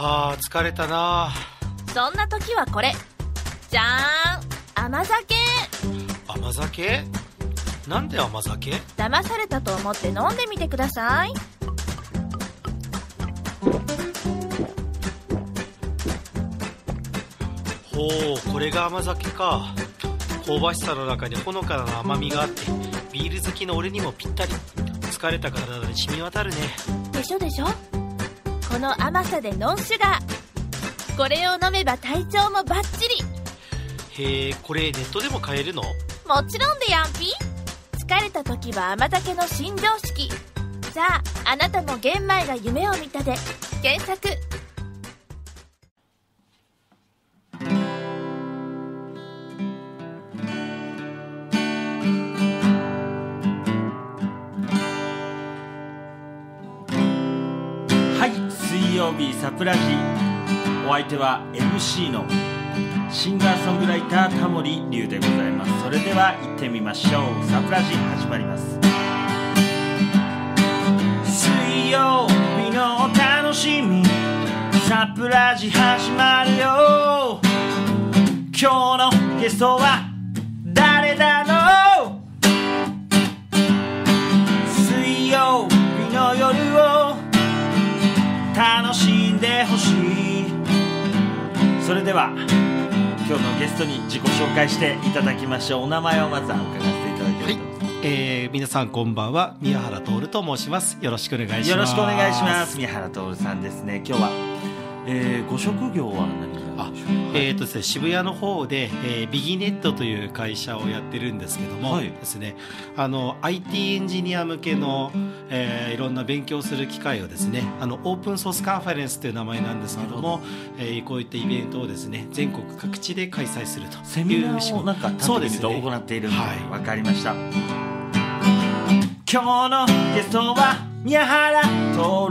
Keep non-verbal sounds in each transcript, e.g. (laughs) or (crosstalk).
あー疲れたな。そんな時はこれ。じゃーん。甘酒。甘酒？なんで甘酒？騙されたと思って飲んでみてください。ほうこれが甘酒か。香ばしさの中にほのかな甘みがあってビール好きの俺にもぴったり。疲れた体に染み渡るね。でしょでしょこの甘さでノンシュガー。これを飲めば体調もバッチリ。へえこれネットでも買えるの？もちろんでやんぴ疲れた時は甘酒の新常識。じゃああなたも玄米が夢を見たで。検索水曜日サプラジお相手は MC のシンガーソングライタータモリリュウでございます。それでは行ってみましょう。サプラジ始まります。水曜日のお楽しみ。サプラジ始まるよ。今日のゲストはそれでは今日のゲストに自己紹介していただきましょう。お名前をまずは伺っていただければと思います、えー、皆さんこんばんは宮原徹と申します。よろしくお願いします。よろしくお願いします。宮原徹さんですね。今日は、えーご職業は何？なんでしょうえーとですね、渋谷の方で、えービギネットという会社をやってるんですけども、はい。ですね、あの IT エンジニア向けの、えーいろんな勉強する機会をですねあのオープンソースカンファレンスという名前なんですけどもえーこういったイベントをですね全国各地で開催するというセミナーをなんかそう担当ですね。と行っているのではいわかりました、今日のゲストは宮原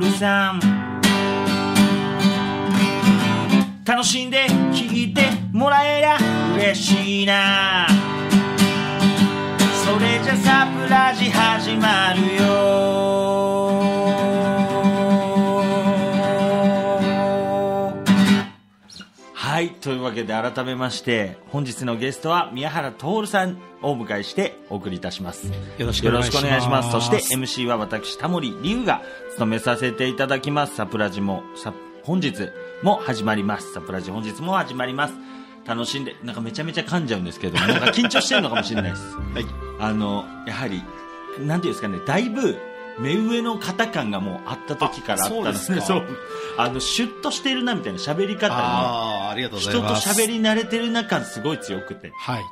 徹さん楽しんで聞いてもらえりゃ嬉しいな。それじゃサプラジ始まるよ。はいというわけで改めまして本日のゲストは宮原徹さんをお迎えしてお送りいたします。よろしくお願いします。くお願いします。そして MC は私タモリリュウが務めさせていただきます。サプラジもさ本日も始まります。サプラジ本日も始まります。楽しんでなんかめちゃめちゃ噛んじゃうんですけど (laughs) なんか緊張してるのかもしれないです。はい。あのやはりなんていうんですかねだいぶ目上の方感がもうあった時からあったんですねあそう。あのシュッとしてるなみたいな喋り方にあーありがとうござい人とます喋り慣れてるな感すごい強くて。はい。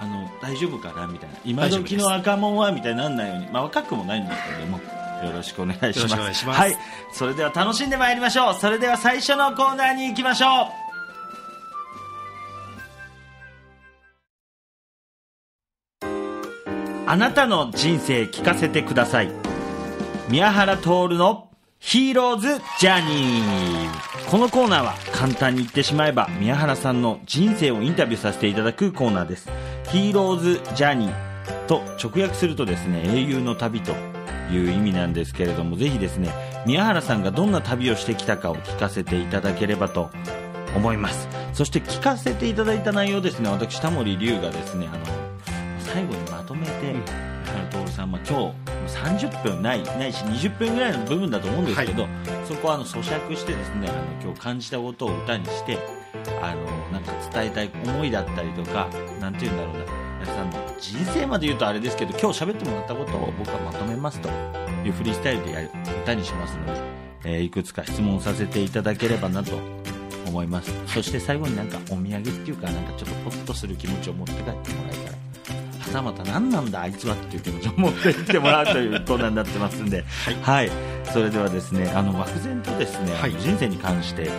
あの大丈夫かな？みたいな。今時の赤門は？みたいになんないように、まあ、若くもないんですけどもよろしくお願いします。はい。それでは楽しんでまいりましょう。それでは最初のコーナーに行きましょう。あなたの人生聞かせてください。宮原徹のヒーローズジャーニー。このコーナーは簡単に言ってしまえば宮原さんの人生をインタビューさせていただくコーナーです。ヒーローズジャーニーと直訳するとですね英雄の旅という意味なんですけれどもぜひですね宮原さんがどんな旅をしてきたかを聞かせていただければと思います。そして聞かせていただいた内容ですね私タモリ龍がですねあの最後にまとめて、うん。徹さん、まあ、今日30分ないないし20分ぐらいの部分だと思うんですけど、そこはあの咀嚼してですねあの今日感じたことを歌にしてあのなんか伝えたい思いだったりとかなんて言うんだろうな皆さんの人生まで言うとあれですけど今日喋ってもらったことを僕はまとめますというフリースタイルでやる歌にしますので、えーいくつか質問させていただければなと思います。そして最後になんかお土産っていうかなんかちょっとホッとする気持ちを持って帰ってもらえたらはたまた何なんだあいつはっていう気持ちを持っていってもらうというコーナーになってますんで、はい、それではですね、あの漠然とですね、はい。人生に関して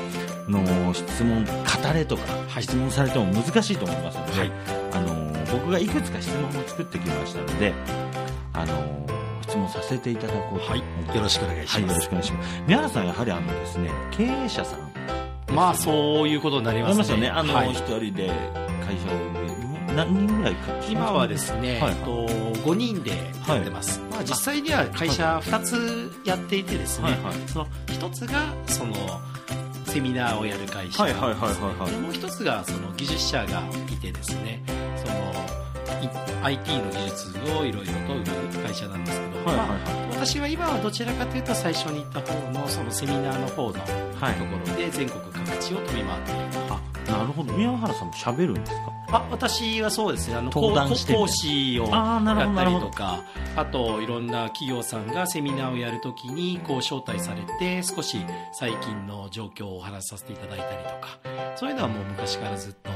の質問、語れとか、質問されても難しいと思いますので、はい。あの僕がいくつか質問を作ってきましたので、あの質問させていただこうと思はいよろしくお願いしはい、よますろしくお願いします。宮原さん、やはりあのですね、経営者さんまあそういうことになりますね。よね。あの、はい。一人で会社を運営、何人ぐらいか今はですね、はい。えっと5人でやってます、まあ、実際には会社2つやっていてですね、はいはい。その1つがそのセミナーをやる会社。もう一つがその技術者がいてですね IT の技術をいろいろと売る会社なんですけど、はいはいまあ私は今はどちらかというと最初に言った方のそのセミナーの方のところで全国各地を飛び回っているとあなるほど宮原さんも喋るんですかあ私はそうですねあの講講師をやったりとかあといろんな企業さんがセミナーをやるときにこう招待されて少し最近の状況をお話しさせていただいたりとかそういうのはもう昔からずっと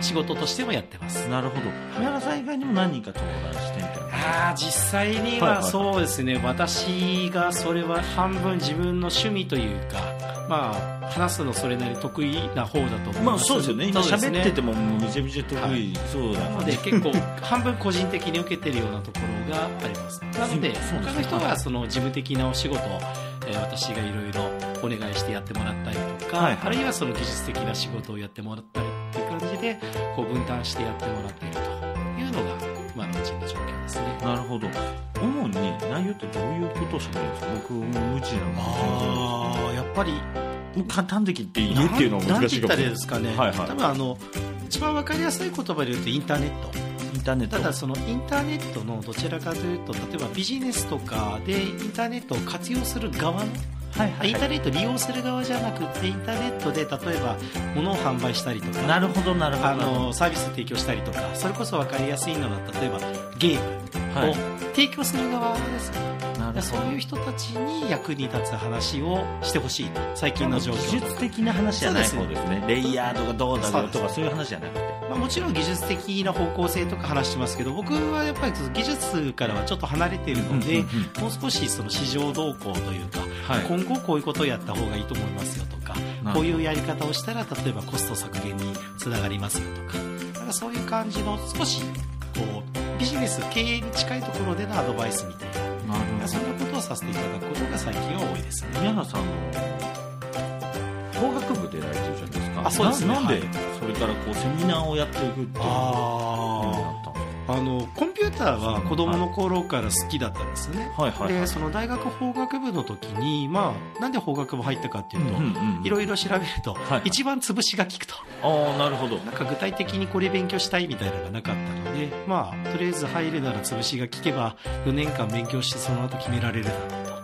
仕事としてもやってます。なるほど。宮原さん以外にも何人か登壇してみたいなあー実際にはいははいそうですね、私がそれは半分自分の趣味というかまあ話すのそれなりに得意な方だと思います。まあそうですよね。今喋っててもめちゃめちゃ得意、はい。そうだなので結構半分個人的に受けてるようなところがあります。(laughs) なので他の人はその事務的なお仕事を、えー私がいろいろお願いしてやってもらったりとか、はいはい。あるいはその技術的な仕事をやってもらったりでこう分担してやってもらっているというのが今のうちの状況ですね。なるほど。主に内容ってどういうことを喋るんですか？僕無知なのああやっぱり簡単的って言えっていうのは難しいかも。なんて言ったらいいですかね、はいはい。多分あの一番わかりやすい言葉で言うとインターネット。インターネット。ただそのインターネットのどちらかというと例えばビジネスとかでインターネットを活用する側のはいはいインターネット利用する側じゃなくてインターネットで例えば物を販売したりとかなるほどなるほど。あのサービス提供したりとかそれこそ分かりやすいのが例えばゲームをはい。提供する側ですよね、なるそういう人たちに役に立つ話をしてほしいと。最近の状況技術的な話じゃないそう方ですね。レイヤードがどうだろうとかそういう話じゃなくて。まあ、もちろん技術的な方向性とか話してますけど僕はやっぱり技術からはちょっと離れているので、もう少しその市場動向というか、はい。今後こういうことをやった方がいいと思いますよとかこういうやり方をしたら例えばコスト削減につながりますよとかなんかそういう感じの少しこうビジネス経営に近いところでのアドバイスみたいなさせていただくことが最近は多いですね。宮原さんの法学部でやられてるじゃないですか？あそうですね。ななんではい。それからこうセミナーをやっていくっていうあったんですあのコンピューターは子供の頃から好きだったんですね。かはいはいはい。でその大学法学部の時に、まあ、なんで法学部入ったかっていうと、いろいろ調べると、はい。一番潰しが効くと。ああなるほど。なんか具体的にこれ勉強したいみたいなのがなかったので、まあ、とりあえず入るなら潰しが効けば4年間勉強してその後決められるだろうと。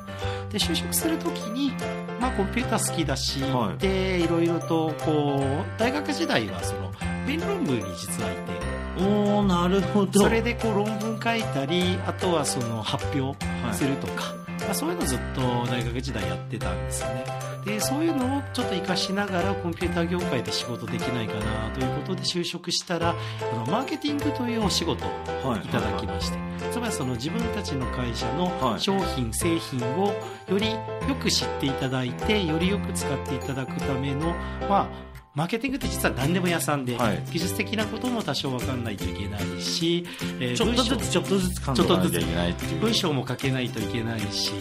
で就職する時に、まあ、コンピューター好きだし、はい。でいろいろとこう大学時代はその弁論部に実はいておおなるほど。それでこう論文書いたりあとはその発表するとか、まあ、そういうのずっと大学時代やってたんですよね。でそういうのをちょっと活かしながらコンピューター業界で仕事できないかなということで就職したらあのマーケティングというお仕事をはい。いただきまして、つまりその自分たちの会社はい。の商品、製品をよりよく知っていただいてよりよく使っていただくためのまあマーケティングって実は何でも屋さんで、はい。技術的なことも多少分かんないといけないし、えーちょっとずつちょっとずつ考えなきゃいけないっていう。文章も書けないといけないし、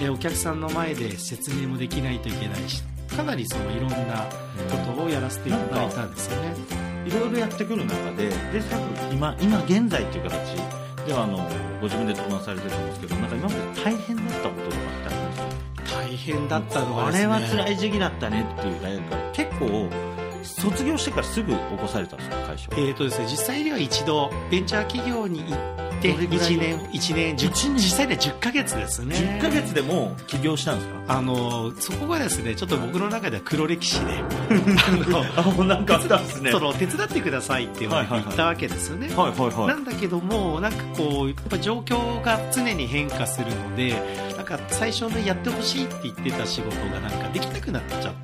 えーお客さんの前で説明もできないといけないしかなりそのいろんなことをやらせていただいたんですよね。いろいろやってくる中でで多分今今現在っていう形ではあのご自分で登壇されてると思うんですけどなんか今まで大変だったこと大変だったのはねこれは辛い時期だったねっていう大学が結構卒業してからすぐ起こされたんですか会社えーとですね、実際には一度ベンチャー企業に行ってどれぐらい1年1年10一年？実際には10ヶ月ですね。10ヶ月でもう起業したんですか？あのそこがですねちょっと僕の中では黒歴史で (laughs) あもうなんかあったんですね。その手伝ってくださいって言われったわけですよね、はいはいはない。んだけどもなんかこうやっぱ状況が常に変化するのでなんか最初のやってほしいって言ってた仕事がなんかできなくなっちゃっ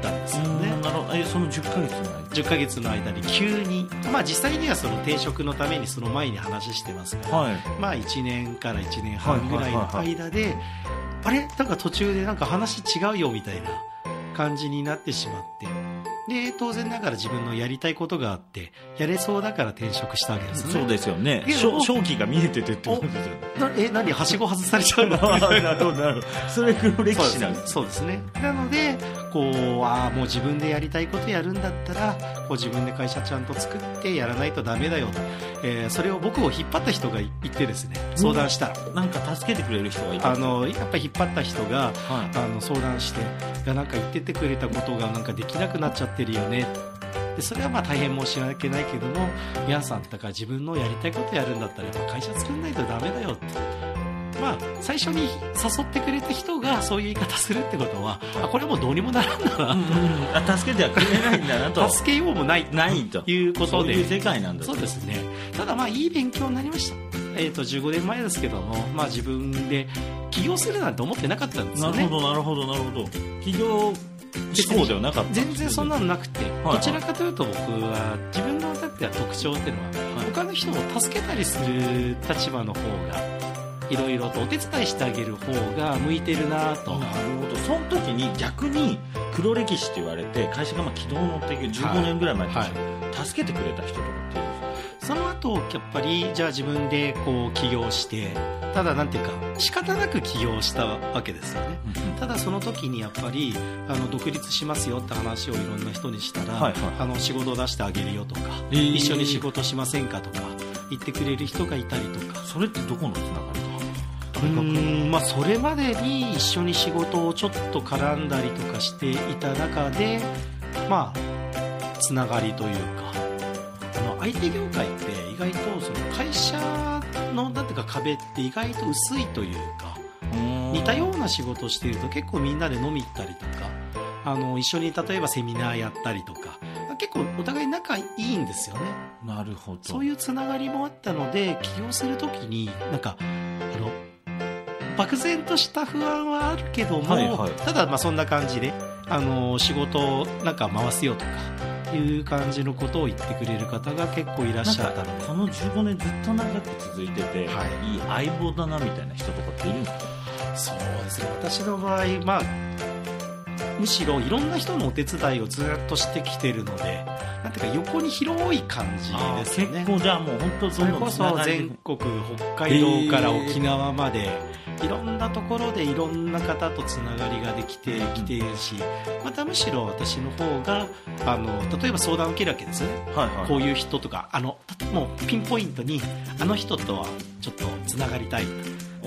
たんですよね。うんなるほど。えその10ヶ月の間10ヶ月の間に。急に。まあ実際にはその転職のためにその前に話してますから、はい。まあ1年から1年半ぐらいの間で、あれ？なんか途中でなんか話違うよみたいな感じになってしまって。で、当然ながら自分のやりたいことがあって、やれそうだから転職したわけですね。そうですよね。正正気が見えててってことですよね。なえ、何はしご外されちゃうの？(laughs) なるほどなるほど。それ黒歴史なんですそうですね。なので、こうああもう自分でやりたいことやるんだったらこう自分で会社ちゃんと作ってやらないとダメだよと、えーそれを僕を引っ張った人がいてですね相談したら、なんか助けてくれる人がいた。あのやっぱり引っ張った人がはい。あの相談していやなんか言っててくれたことがなんかできなくなっちゃってるよね。でそれはまあ大変申し訳ないけども皆さんだから自分のやりたいことやるんだったらやっぱ会社作んないとダメだよって。まあ最初に誘ってくれた人がそういう言い方するってことはあこれはもうどうにもならんだな、うんうん。あ助けてはくれないんだなと。助けようもない。ないと。ということで。そういう世界なんだと。そうですね。ただまあいい勉強になりました。えー、と15年前ですけども、まあ、自分で起業するなんて思ってなかったんですよね。なるほどなるほどなるほど。企業志向ではなかった全然そんなのなくて、はいどちらかというと僕は自分のだっては特徴っていうのは、他の人を助けたりする立場の方がいろいろとお手伝いしてあげる方が向いてるなと、なるほど。その時に逆に黒歴史って言われて会社がまあ軌道に乗っていく15年ぐらい前ですよ、助けてくれた人とかっていうんですその後やっぱりじゃあ自分でこう起業してただなんていうか仕方なく起業したわけですよね。ただその時にやっぱりあの独立しますよって話をいろんな人にしたら、はいはい。あの仕事を出してあげるよとか、えー。一緒に仕事しませんかとか言ってくれる人がいたりとか。それってどこのつながりうーんまあ、それまでに一緒に仕事をちょっと絡んだりとかしていた中でまあつながりというか IT 業界って意外とその会社のなんていうか壁って意外と薄いというか似たような仕事をしていると結構みんなで飲み行ったりとかあの一緒に例えばセミナーやったりとか結構お互い仲いいんですよね。なるほど。そういうつながりもあったので起業するときになんかあの漠然とした不安はあるけども、はいはい。ただまあそんな感じであの仕事をなんか回すよとかいう感じのことを言ってくれる方が結構いらっしゃったので。この15年ずっと長く続いてて、はい。い、い相棒だなみたいな人とかっているんですか？そうですね。私の場合まあむしろいろんな人のお手伝いをずっとしてきてるのでなんていうか横に広い感じですね。結構じゃあもう本当それこそ全国北海道から沖縄まで。いろんなところでいろんな方とつながりができてきているしまたむしろ私の方があの例えば相談を受けるわけですよねはいはい。こういう人とかあのもうピンポイントにあの人とはちょっとつながりたい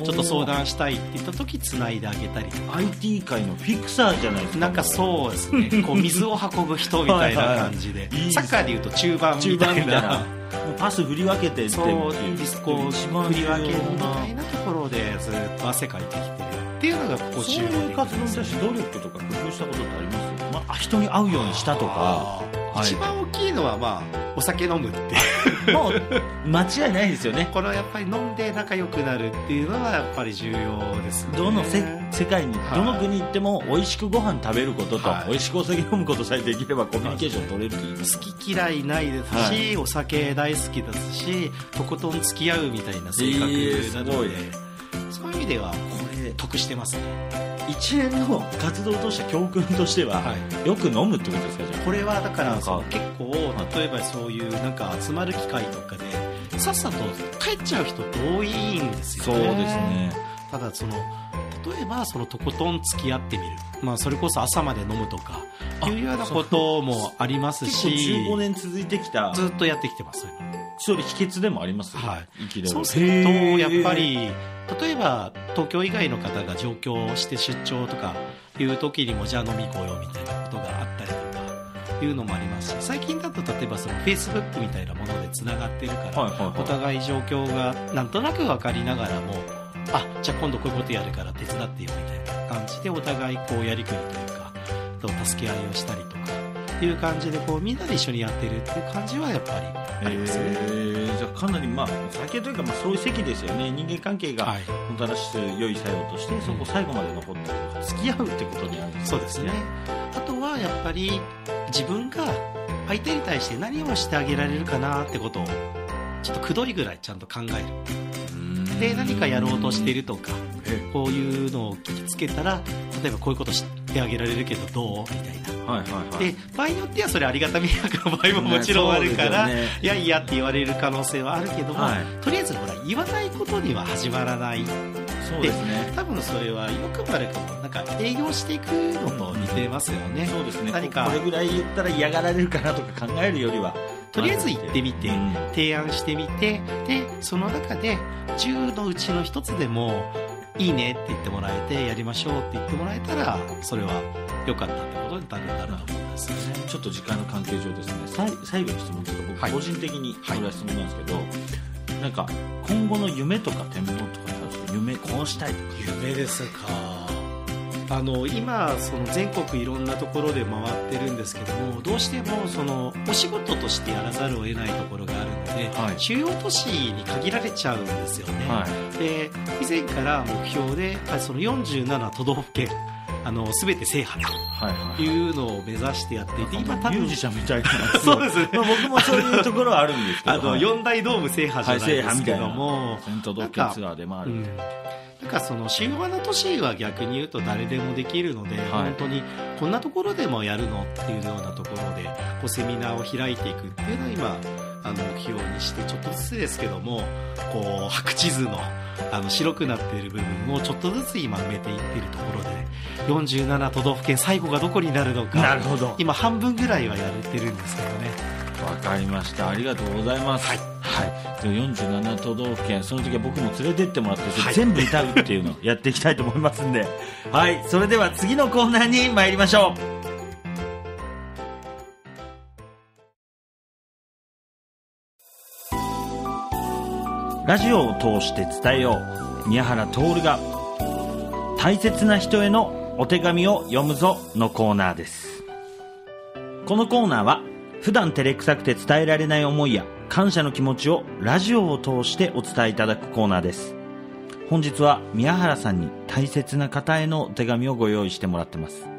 ちょっと相談したいって言った時つないであげたりとか。IT 界のフィクサーじゃないですか。なんかそうですね。(laughs) こう水を運ぶ人みたいな感じで。はいサッカーでいうと中盤中みたい盤みたいな。なもうパス振り分けてってそういうディスコ振り分けるみたいな。ところでずっと汗かいてきてるっていうのがここそう15いう活動に対して努力とか工夫したことってあります？まあ、人に会うようにしたとかはい。一番大きいのはまあお酒飲むって (laughs) もう間違いないですよね。このやっぱり飲んで仲良くなるっていうのはやっぱり重要ですね。どのせ世界にはい。どの国行っても美味しくご飯食べることと、はい。美味しくお酒飲むことさえできればコミュニケーション取れるって言います。好き嫌いないですし、お酒大好きですしとことん付き合うみたいな性格なので、えーすごいそういう意味ではこれ得してますね一連の活動とした教訓としては、はい。よく飲むってことですかじゃこれはだから結構例えばそういうなんか集まる機会とかでさっさと帰っちゃう人多いんですよね。ただその例えばそのとことん付き合ってみる、まあ、それこそ朝まで飲むとかいうようなこともあります結構し15年続いてきた。ずっとやってきてます一人秘訣でもありますはい生きれるそうするとやっぱり例えば東京以外の方が上京して出張とかいう時にもじゃあ飲み行こうよみたいなことがあったりとかいうのもありますし最近だと例えばその Facebook みたいなものでつながってるから、はいはいはいお互い状況がなんとなく分かりながらもあじゃあ今度こういうことやるから手伝ってよみたいな感じでお互いこうやりくりというかと助け合いをしたりとかいう感じでこうみんなで一緒にやってるっていう感じはやっぱりありますね。えーじゃあかなりまあ酒というかまあそういう席ですよね人間関係がはいもたらす良い作用としてそこ最後まで残ってる付き合うってことにあるんそうですね。あとはやっぱり自分が相手に対して何をしてあげられるかなってことをちょっとくどいぐらいちゃんと考える。で、何かやろうとしているとか、こういうのを聞きつけたら、例えばこういうことしてあげられるけどどう？みたいな。はいはいはい。で、場合によってはそれありがた迷惑の場合ももちろんあるから、ねね。いやいやって言われる可能性はあるけども、はい。とりあえずほら、言わないことには始まらない。そうですね。多分それはよくも悪くもなんか営業していくのと似てますよね、そうですね。何かこれぐらい言ったら嫌がられるかなとか考えるよりはとりあえず行ってみて、うん。提案してみてでその中で10のうちの1つでもいいねって言ってもらえてやりましょうって言ってもらえたらそれは良かったってことに多分なると思うんです。よねちょっと時間の関係上ですね最後の質問というか僕はい。個人的にこれは質問なんですけど、なんか今後の夢とか展望とか夢こうしたいとか。夢ですかあの今その全国いろんなところで回ってるんですけどもどうしてもそのお仕事としてやらざるを得ないところがあるので、はい。主要都市に限られちゃうんですよね、はい。で以前から目標であその47都道府県あの全て制覇というのを目指してやっていて今多分ミュージシャンみたいなそうです。ねまあ僕もそういうところはあるんですけど。(laughs) あのはい4大ドーム制覇じゃないですけどはい全都道府県ツアーで回るうん、なんかその主要な都市は逆に言うと誰でもできるので、本当にこんなところでもやるのっていうようなところでこうセミナーを開いていくっていうのを今あの目標にしてちょっとずつですけどもこう白地図のあの白くなっている部分をちょっとずつ今埋めていっているところで47都道府県最後がどこになるのかなるほど。今半分ぐらいはやれてるんですけどねわかりました。ありがとうございます。はい、で47都道府県その時は僕も連れてってもらって、はい。全部歌うっていうのを (laughs) やっていきたいと思いますんで。はい。それでは次のコーナーに参りましょう。ラジオを通して伝えよう。宮原徹が大切な人へのお手紙を読むぞのコーナーです。このコーナーは普段照れくさくて伝えられない思いや感謝の気持ちをラジオを通してお伝えいただくコーナーです。本日は宮原さんに大切な方へのお手紙をご用意してもらってます。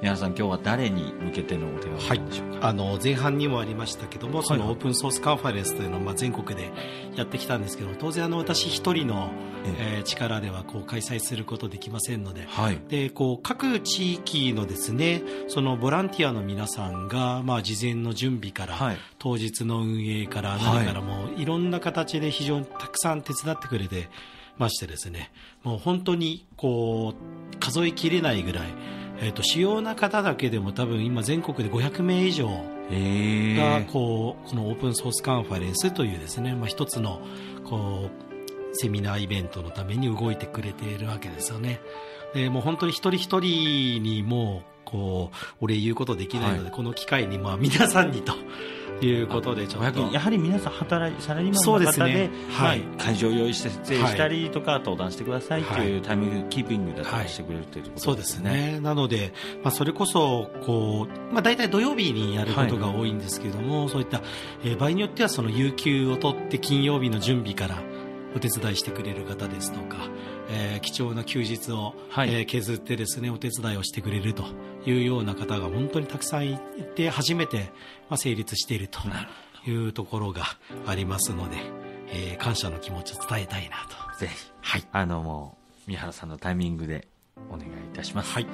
宮原さん今日は誰に向けてのお手紙なんでしょうか、あの前半にもありましたけども、そはいはい。のオープンソースカンファレンスというのをまあ全国でやってきたんですけど当然あの私一人の、え。えー力ではこう開催することできませんので。はい。でこう各地域のですねそのボランティアの皆さんが、まあ、事前の準備から、はい。当日の運営からはい。何からも、い、ろんな形で非常にたくさん手伝ってくれてましてですねもう本当にこう数えきれないぐらい、えー、と主要な方だけでも多分今全国で500名以上えがこうこのオープンソースカンファレンスというですね、まあ、一つのこうセミナーイベントのために動いてくれているわけですよね。でもう本当に一人一人にもうこうお礼言うことできないので、はい。この機会にまあ皆さんにということでちょっと。500やはり皆さん働いサラリーマンの方でですね。はい。まあ会場を用意して設営したりとか、登壇してくださいっていうタイムキーピングだったりしてくれるというところそうですね。なので、まあ、それこそ、こう、まあ、大体土曜日にやることが多いんですけども、そういった、えー場合によってはその有給を取って金曜日の準備からお手伝いしてくれる方ですとか、えー貴重な休日を、はいえー削ってですね、お手伝いをしてくれるというような方が本当にたくさんいて、初めて、まあ、成立しているというところがありますので、えー感謝の気持ちを伝えたいなと。ぜひ、はい。あのもう宮原さんのタイミングでお願いいたしますはい。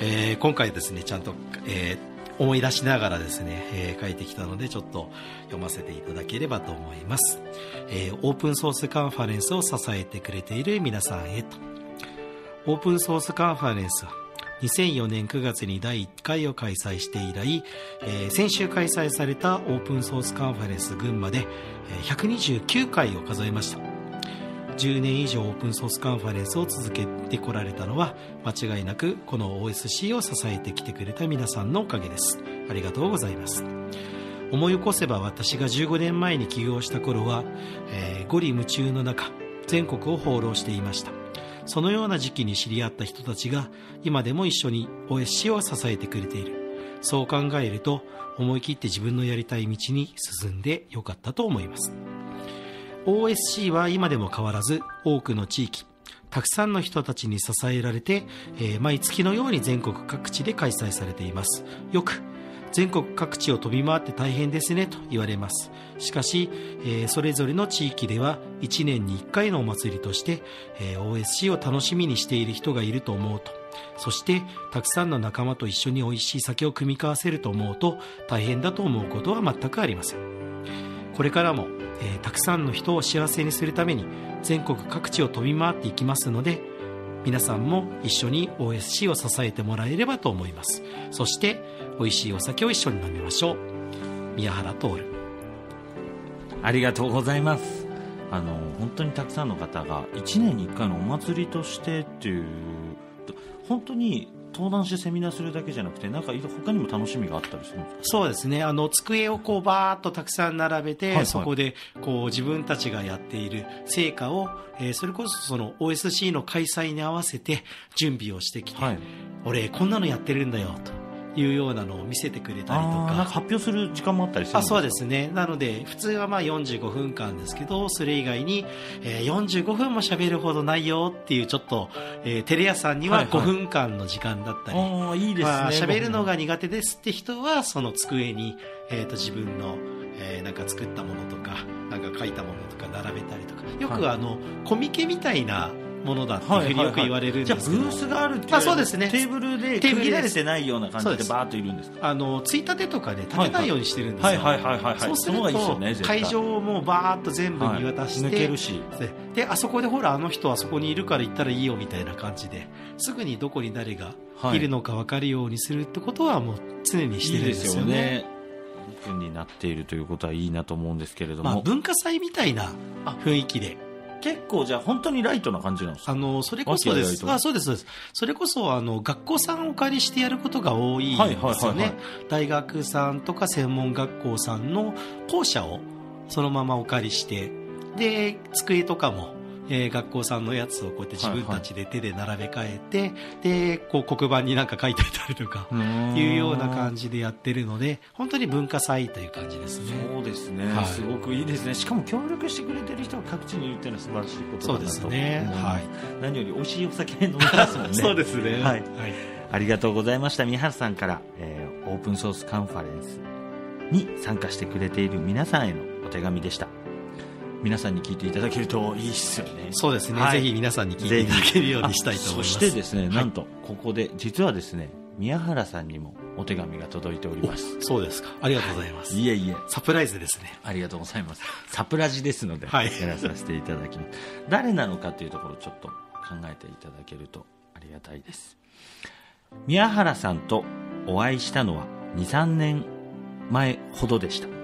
えー今回ですね、ちゃんと、えー思い出しながらですね、えー書いてきたので、ちょっと読ませていただければと思います。えーオープンソースカンファレンスを支えてくれている皆さんへと。オープンソースカンファレンスは、2004年9月に第1回を開催して以来、えー先週開催されたオープンソースカンファレンス群馬で、129回を数えました。10年以上オープンソースカンファレンスを続けてこられたのは間違いなくこの OSC を支えてきてくれた皆さんのおかげです。ありがとうございます。思い起こせば私が15年前に起業した頃は、えー、五里夢中の中全国を放浪していました。そのような時期に知り合った人たちが今でも一緒に OSC を支えてくれている。そう考えると思い切って自分のやりたい道に進んでよかったと思います。OSC は今でも変わらず多くの地域たくさんの人たちに支えられて、えー毎月のように全国各地で開催されています。よく全国各地を飛び回って大変ですねと言われます。しかし、えーそれぞれの地域では1年に1回のお祭りとして、えー OSC を楽しみにしている人がいると思うと。そしてたくさんの仲間と一緒に美味しい酒を酌み交わせると思うと大変だと思うことは全くありません。これからも、えーたくさんの人を幸せにするために全国各地を飛び回っていきますので皆さんも一緒に OSC を支えてもらえればと思います。そして美味しいお酒を一緒に飲みましょう。宮原徹。ありがとうございます。あの本当にたくさんの方が1年に1回のお祭りとしてっていう本当に登壇してセミナーするだけじゃなくてなんか他にも楽しみがあったりするんですか？そうですね。あの机をこうバーッとたくさん並べて、はいはい。そこでこう自分たちがやっている成果を、えーそれこそその OSC の開催に合わせて準備をしてきて、はい。俺こんなのやってるんだよというようなのを見せてくれたりとか。か発表する時間もあったりするんあそうですね。なので普通はまあ45分間ですけどそれ以外に、えー45分も喋るほどないよっていうちょっと、えーテレ屋さんにははいはい。5分間の時間だったり、ああいいですね、まあ喋るのが苦手ですって人はその机に、えー、と自分の、えーなんか作ったものとかなんか書いたものとか並べたりとか。よくはい。あの、コミケみたいなものだっていうふうによく言われるんじゃあですけど、ブースがあるっていうあそうですね。テーブルで区切られてないような感じでバーッといるんですか？あのついたてとかで立てないようにしてるんですよ、はいはい。はいはいはいそうすると会場をもうバーッと全部見渡して、はい。抜けるしでであそこでほらあの人はそこにいるから行ったらいいよみたいな感じですぐにどこに誰がい。るのか分かるようにするってことはもう常にしてるんですよね。オープンになっているということはいいなと思うんですけれども、まあ、文化祭みたいな雰囲気で結構じゃあ本当にライトな感じなんですか？あのそれこそです。あそうですそうです。それこそあの学校さんをお借りしてやることが多いんはいですよね大学さんとか専門学校さんの校舎をそのままお借りしてで机とかも、えー学校さんのやつをこうやって自分たちで手で並べ替えて、でこう黒板になんか書いてたりとか (laughs) いうような感じでやってるので本当に文化祭という感じですね。そうですね、はい。すごくいいですね。しかも協力してくれてる人が各地にいるっていうのは素晴らしいことだなとそうですね。はい。何より美味しいお酒飲みますもんね。(laughs) そうですね。はい。ありがとうございました。宮原さんから、えーオープンソースカンファレンスに参加してくれている皆さんへのお手紙でした皆さんに聞いていただけるといいですよね。そうですね、はい。ぜひ皆さんに聞いていただけるようにしたいと思います。あそしてですね、はい。なんとここで実はですね宮原さんにもお手紙が届いております。そうですか。ありがとうございます、い。えいえ。サプライズですね。ありがとうございます。サプラジですので、はい。やらさせていただきます。誰なのかというところをちょっと考えていただけるとありがたいです。宮原さんとお会いしたのは23年前ほどでした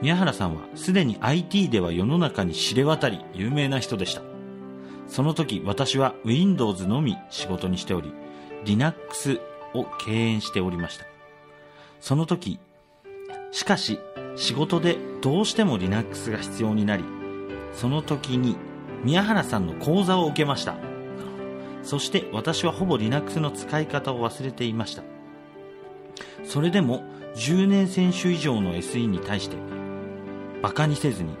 宮原さんはすでに IT では世の中に知れ渡り有名な人でした。その時私は Windows のみ仕事にしており Linux を敬遠しておりました。その時しかし仕事でどうしても Linux が必要になりその時に宮原さんの講座を受けました。そして私はほぼ Linux の使い方を忘れていました。それでも10年選手以上の SE に対してバカにせずに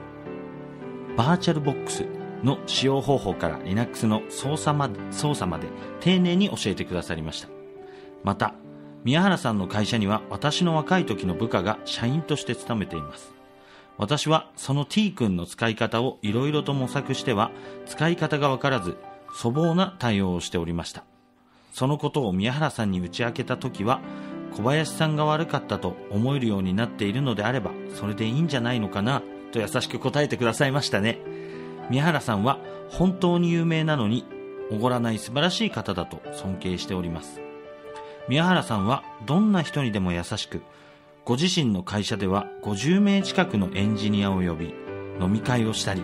バーチャルボックスの使用方法から Linux の操作まで操作まで丁寧に教えてくださりました。また宮原さんの会社には私の若い時の部下が社員として勤めています。私はその T 君の使い方をいろいろと模索しては使い方がわからず粗暴な対応をしておりました。そのことを宮原さんに打ち明けた時は小林さんが悪かったと思えるようになっているのであればそれでいいんじゃないのかなと優しく答えてくださいましたね。宮原さんは本当に有名なのにおごらない素晴らしい方だと尊敬しております。宮原さんはどんな人にでも優しくご自身の会社では50名近くのエンジニアを呼び飲み会をしたり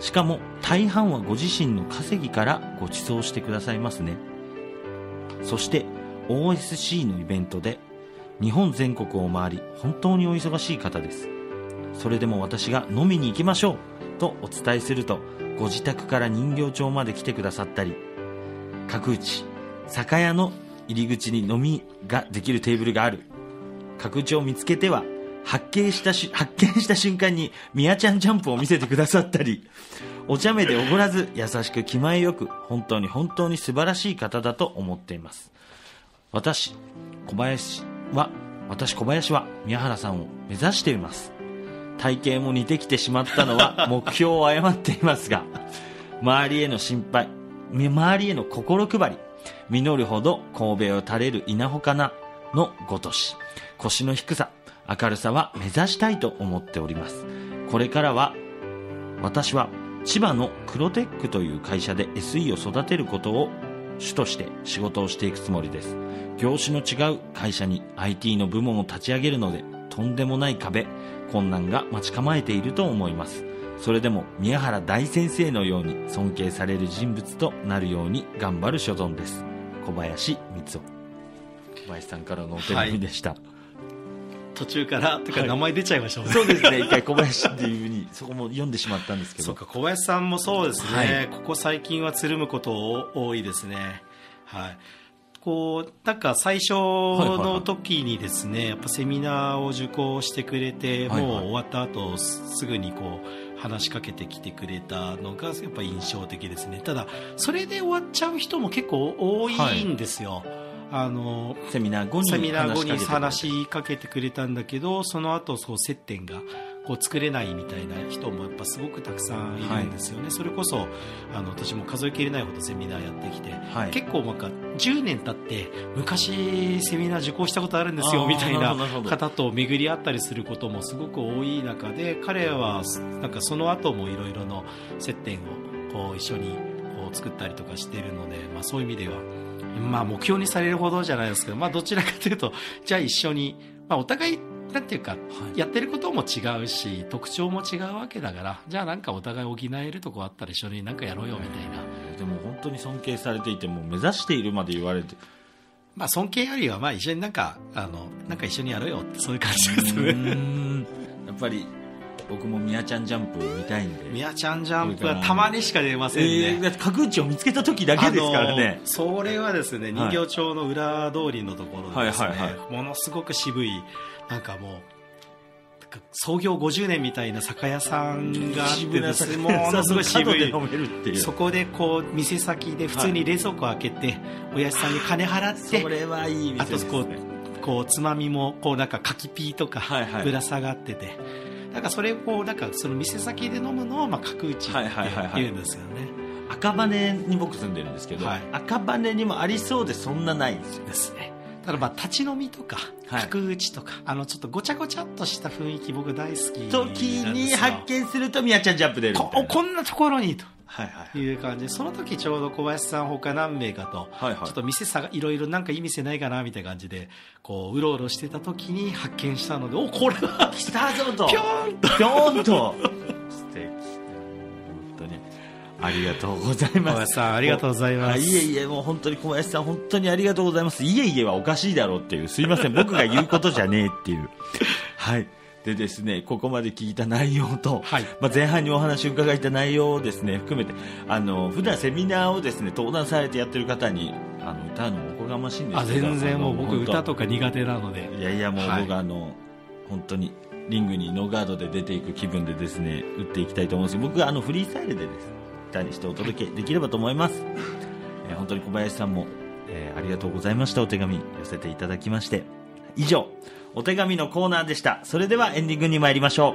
しかも大半はご自身の稼ぎからご馳走してくださいますね。そして OSC のイベントで日本全国を回り本当にお忙しい方です。それでも私が飲みに行きましょうとお伝えするとご自宅から人形町まで来てくださったり角打ち酒屋の入り口に飲みができるテーブルがある。角打ちを見つけては発見したし発見した瞬間にミヤちゃんジャンプを見せてくださったりお茶目でおごらず優しく気前よく本当に本当に素晴らしい方だと思っています。私小林は私小林は宮原さんを目指しています。体型も似てきてしまったのは (laughs) 目標を誤っていますが周りへの心配周りへの心配り実るほど神戸を垂れる稲穂かなのごとし腰の低さ明るさは目指したいと思っております。これからは私は千葉のクロテックという会社で SE を育てることを主として仕事をしていくつもりです。業種の違う会社に IT の部門を立ち上げるのでとんでもない壁困難が待ち構えていると思います。それでも宮原大先生のように尊敬される人物となるように頑張る所存です。小林光雄。小林さんからのお手紙でした、途中からとかはい。名前出ちゃいましたもんね、そうですね。一回小林っていうふうにそこも読んでしまったんですけど。そうか小林さんもそうですね、はい。ここ最近はつるむこと多いですね。はい。こうなんか最初の時にですね、やっぱセミナーを受講してくれて、はいはい。もう終わった後すすぐにこう話しかけてきてくれたのがやっぱ印象的ですね。ただそれで終わっちゃう人も結構多いんですよ、あのセミナー後にセミナー後に話話ししかけてくれたんだけどその後そう接点がこう作れないみたいな人もやっぱすごくたくさんいるんですよね、それこそあの私も数えきれないほどセミナーやってきて、はい。結構なんか10年経って昔セミナー受講したことあるんですよみたいな方と巡り合ったりすることもすごく多い中で彼はなんかその後もいろいろの接点をこう一緒にこう作ったりとかしているので、まあ、そういう意味ではまあ、目標にされるほどじゃないですけど、まあ、どちらかというとじゃあ一緒に、まあ、お互いなんていうかはい。やってることも違うし特徴も違うわけだからじゃあなんかお互い補えるとこあったら一緒になんかやろうよみたいな、でも本当に尊敬されていてもう目指しているまで言われて。まあ、尊敬よりはまあ一緒になんかあのなんか一緒にやろうよってそういう感じですね。ん。やっぱり僕もみやちゃんジャンプ見たいんで。みやちゃんジャンプはたまにしか出ませんね。えー角打ちを見つけた時だけですからね。それはですね人形町の裏通りのところでですね、はいはいはものすごく渋いなんかもう創業50年みたいな酒屋さんがあってですねものすごい渋い。角で飲めるっていう。そこでこう店先で普通に冷蔵庫開けて、おやじさんに金払ってそれはいいあ店ですね。とこうこうつまみもこうなんか柿ピーとかはいはい。ぶら下がってて、だからそれをこうなんかその店先で飲むのをまあ角打ちってはいはいはいはい。言うんですよね。赤羽に僕住んでるんですけど、はい。赤羽にもありそうでそんなないんですよ。ですね。ただまあ立ち飲みとかはい。角打ちとか、あのちょっとごちゃごちゃっとした雰囲気僕大好き時に発見するとみやちゃんジャンプ出るみこんなところにと。はいはいい。う感じ。でその時ちょうど小林さん他何名かと、はいはい。ちょっと店さがいろいろなんかいい店ないかなみたいな感じでこううろうろしてた時に発見したのでおこれは来たぞと。ぴょーんと。ぴょーんと。素敵。本当に。ありがとうござい小ます。林さんありがとうございます。あいえいえもう本当に小林さん本当にありがとうございます。いえいえはおかしいだろうっていうすいません。僕が言うことじゃねえっていう。はいでですねここまで聞いた内容と、はい。まあ、前半にお話を伺いた内容をですね含めてあの普段セミナーをですね登壇されてやってる方にあの歌うのもおこがましいんですあけど全然もう僕歌とか苦手なので。いやいやもうはい。僕、あの本当にリングにノーガードで出ていく気分でですね打っていきたいと思うんです。けど僕はあのフリースタイルでです歌にしてお届けできればと思います、(laughs) えー本当に小林さんも、えーありがとうございました。お手紙寄せていただきまして。以上お手紙のコーナーでした。それではエンディングに参りましょう。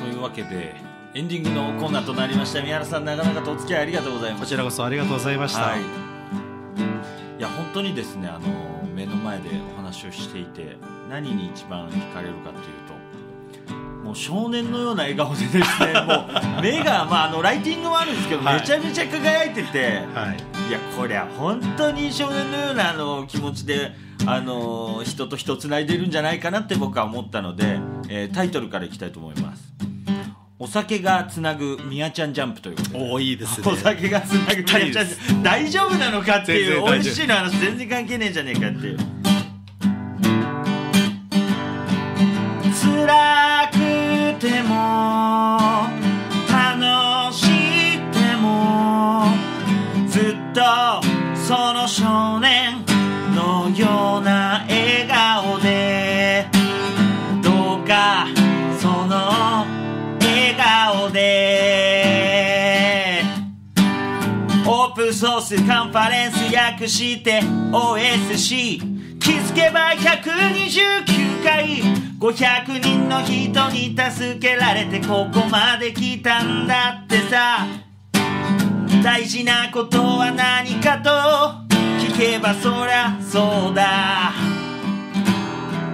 というわけでエンディングのコーナーとなりました。宮原さん長々とお付き合いありがとうございまこすちらこそありがとうございました、はい、いや本当にですねあの目の前でお話をしていて何に一番惹かれるかというともう少年のような笑顔でですね (laughs) もう目が、まあ、あのライティングもあるんですけど、はい。めちゃめちゃ輝いててはい。いやこりゃ本当に少年のようなあの気持ちであの人と人をつないでるんじゃないかなって僕は思ったので、えータイトルからいきたいと思います。お酒がつなぐみやちゃんジャンプということで。おおいいですおね酒がつなぐみやちゃん大丈夫なのかっていう美全然大丈夫。味しいの話全然関係ねえじゃねえかっていうして OSC 気づけば129回。500人の人に助けられてここまで来たんだってさ。大事なことは何かと。聞けばそりゃそうだ。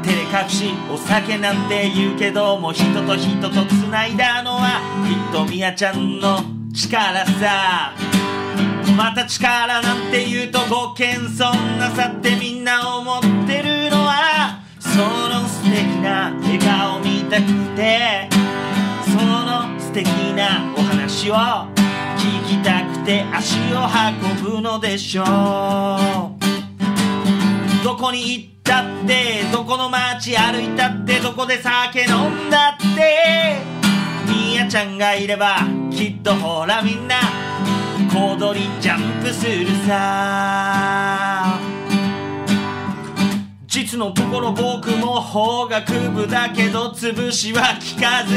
照れ隠しお酒なんて言うけども人と人と繋いだのはきっとみやちゃんの力さ。また力なんて言うとご謙遜なさってみんな思ってるのはその素敵な笑顔見たくてその素敵なお話を聞きたくて足を運ぶのでしょう。どこに行ったってどこの街歩いたってどこで酒飲んだってみやちゃんがいればきっとほらみんな小鳥ジャンプするさ。実のところ僕も法学部だけど潰しは聞かず。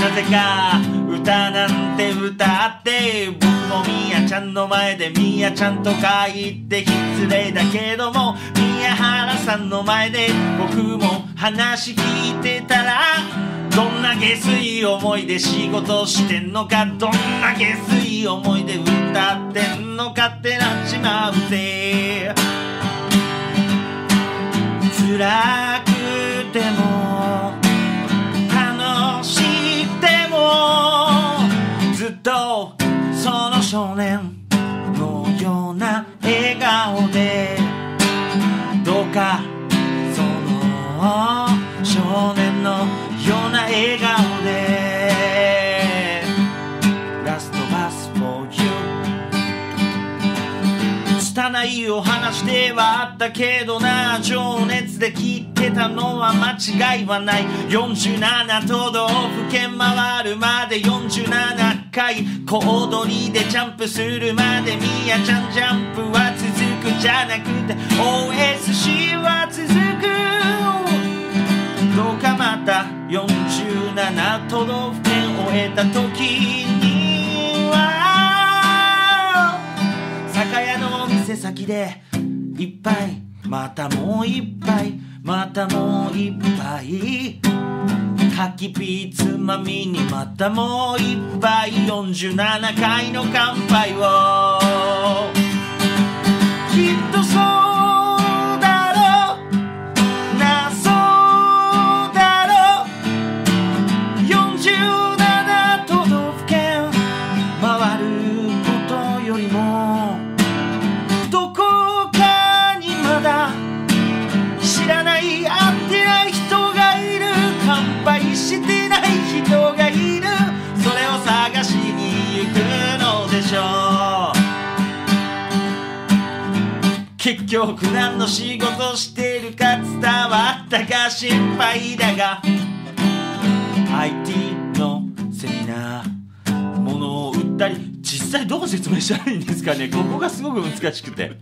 なぜか歌なんて歌って僕もみやちゃんの前でみやちゃんとか言って失礼だけども宮原さんの前で僕も話聞いてたらどんな下水思いで仕事してんのか？どんな下水思いで歌ってんのかってなっちまうぜ。辛くても楽しくてもずっとその少年のような笑顔でどうかその少年のような笑顔で。ラストバス for you 拙いお話ではあったけどな情熱で聞いてたのは間違いはない。47都道府県回るまで47回。小躍りでジャンプするまでみやちゃんジャンプは続くじゃなくて OSC は続く。どうかまた47都道府県を終えた時には酒屋の店先でいっぱいまたもう一杯またもう一杯柿ピーつまみにまたもう一杯47回の乾杯を。結局何の仕事してるか伝わったか心配だが IT のセミナー物を売ったり実際どう説明したらいいんですかね？ここがすごく難しくて。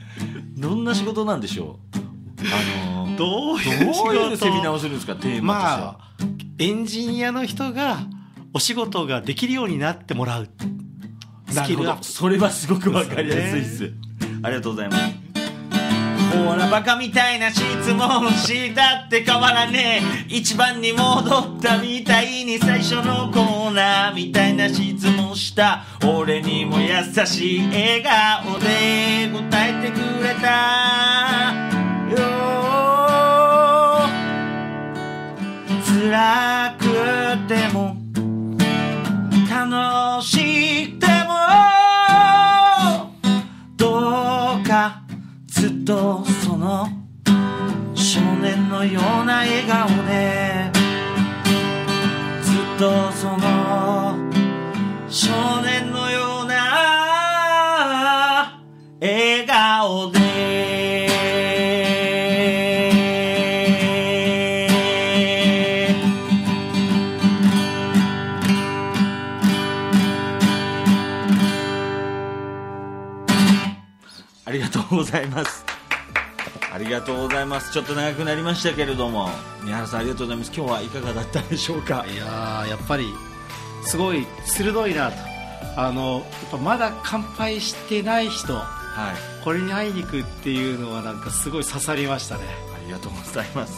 どんな仕事なんでしょう？あのどうどいうセミナーをするんですか？テーマとしては、まあエンジニアの人がお仕事ができるようになってもらう。スキルアそれはすごくわかりやすいですありがとうございますほらバカみたいな質問したって変わらねえ。一番に戻ったみたいに最初のコーナーみたいな質問した。俺にも優しい笑顔で答えてくれた。よ辛くても楽しくとその少年のような笑顔でずっとその少年のような笑顔でありがとうございます。ありがとうございます。ちょっと長くなりましたけれども、宮原さんありがとうございます。今日はいかがだったでしょうか？いやーやっぱりすごい鋭いなとあのやっぱまだ乾杯してない人はい。これに会いに行くっていうのはなんかすごい刺さりましたねありがとうございます。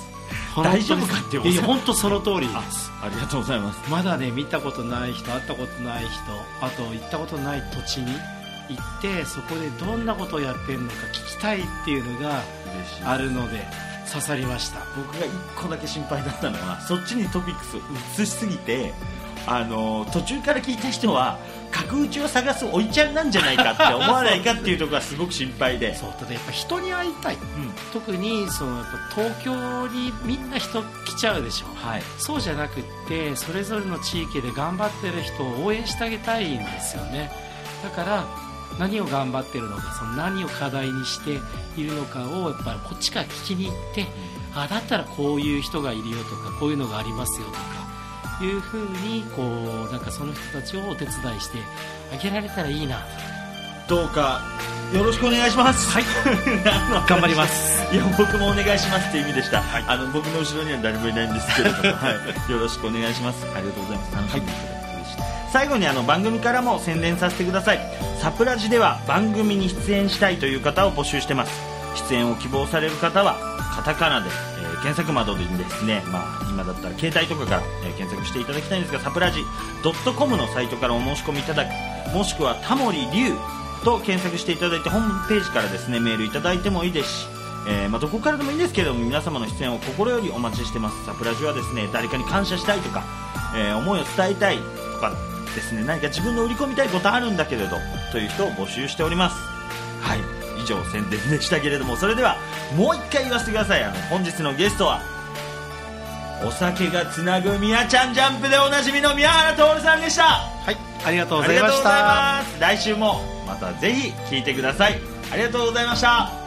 大丈夫かっていや本当その通りですありがとうございます。まだね見たことない人会ったことない人あと行ったことない土地に行ってそこでどんなことをやってるのか聞きたいっていうのがあるので刺さりました。僕が1個だけ心配だったのはそっちにトピックスを移しすぎてあの途中から聞いた人は角打ちを探すおいちゃんなんじゃないかって思わないかっていうところがすごく心配で。そうただやっぱ人に会いたい。うん。特にそのやっぱ東京にみんな人来ちゃうでしょ。はい。そうじゃなくってそれぞれの地域で頑張ってる人を応援してあげたいんですよね。だから何を頑張ってるのかその何を課題にしているのかをやっぱりこっちから聞きに行ってあだったらこういう人がいるよとかこういうのがありますよとかいうふうにこうなんかその人たちをお手伝いしてあげられたらいいなどうかよろしくお願いします。はい。(laughs) 頑張ります。(laughs) いや僕もお願いしますっていう意味でした、あの僕の後ろには誰もいないんですけれども、はい、よろしくお願いします。ありがとうございます。楽しんでいただいて。嬉しい最後にあの番組からも宣伝させてください。サプラジでは番組に出演したいという方を募集してます。出演を希望される方はカタカナで、えー検索窓でですね、まあ、今だったら携帯とかから、えー検索していただきたいんですがサプラジ .com のサイトからお申し込みいただく。もしくはタモリリュウと検索していただいてホームページからですねメールいただいてもいいですし、えーまあ、どこからでもいいんですけれども皆様の出演を心よりお待ちしてます。サプラジはですね誰かに感謝したいとか、えー思いを伝えたいとかですね何か自分の売り込みたいことあるんだけれどという人を募集しております。はい。以上宣伝でしたけれどもそれではもう一回言わせてください。あの本日のゲストはお酒がつなぐみやちゃんジャンプでおなじみの宮原徹さんでした。はい。ありがとうごあざいました。来週もまたぜひ聞いてください。ありがとうございました